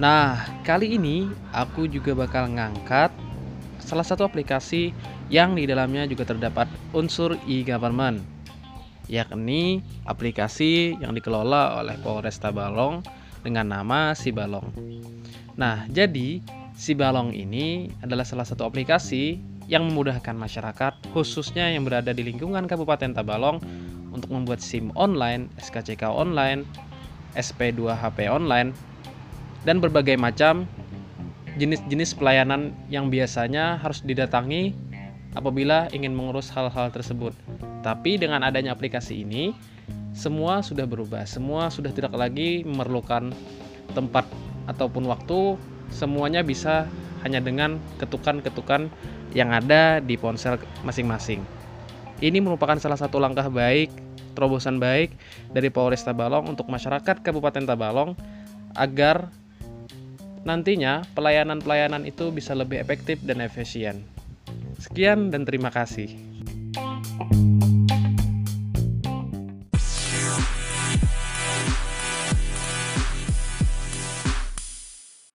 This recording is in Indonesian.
Nah, kali ini aku juga bakal ngangkat salah satu aplikasi yang di dalamnya juga terdapat unsur e-government, yakni aplikasi yang dikelola oleh Polresta Balong dengan nama Sibalong. Nah, jadi Sibalong ini adalah salah satu aplikasi yang memudahkan masyarakat, khususnya yang berada di lingkungan Kabupaten Tabalong, untuk membuat SIM online, SKCK online, SP2HP online, dan berbagai macam jenis-jenis pelayanan yang biasanya harus didatangi apabila ingin mengurus hal-hal tersebut. Tapi dengan adanya aplikasi ini, semua sudah berubah. Semua sudah tidak lagi memerlukan tempat ataupun waktu, semuanya bisa hanya dengan ketukan-ketukan yang ada di ponsel masing-masing. Ini merupakan salah satu langkah baik, terobosan baik dari Polres Tabalong untuk masyarakat Kabupaten Tabalong agar nantinya pelayanan-pelayanan itu bisa lebih efektif dan efisien. Sekian dan terima kasih.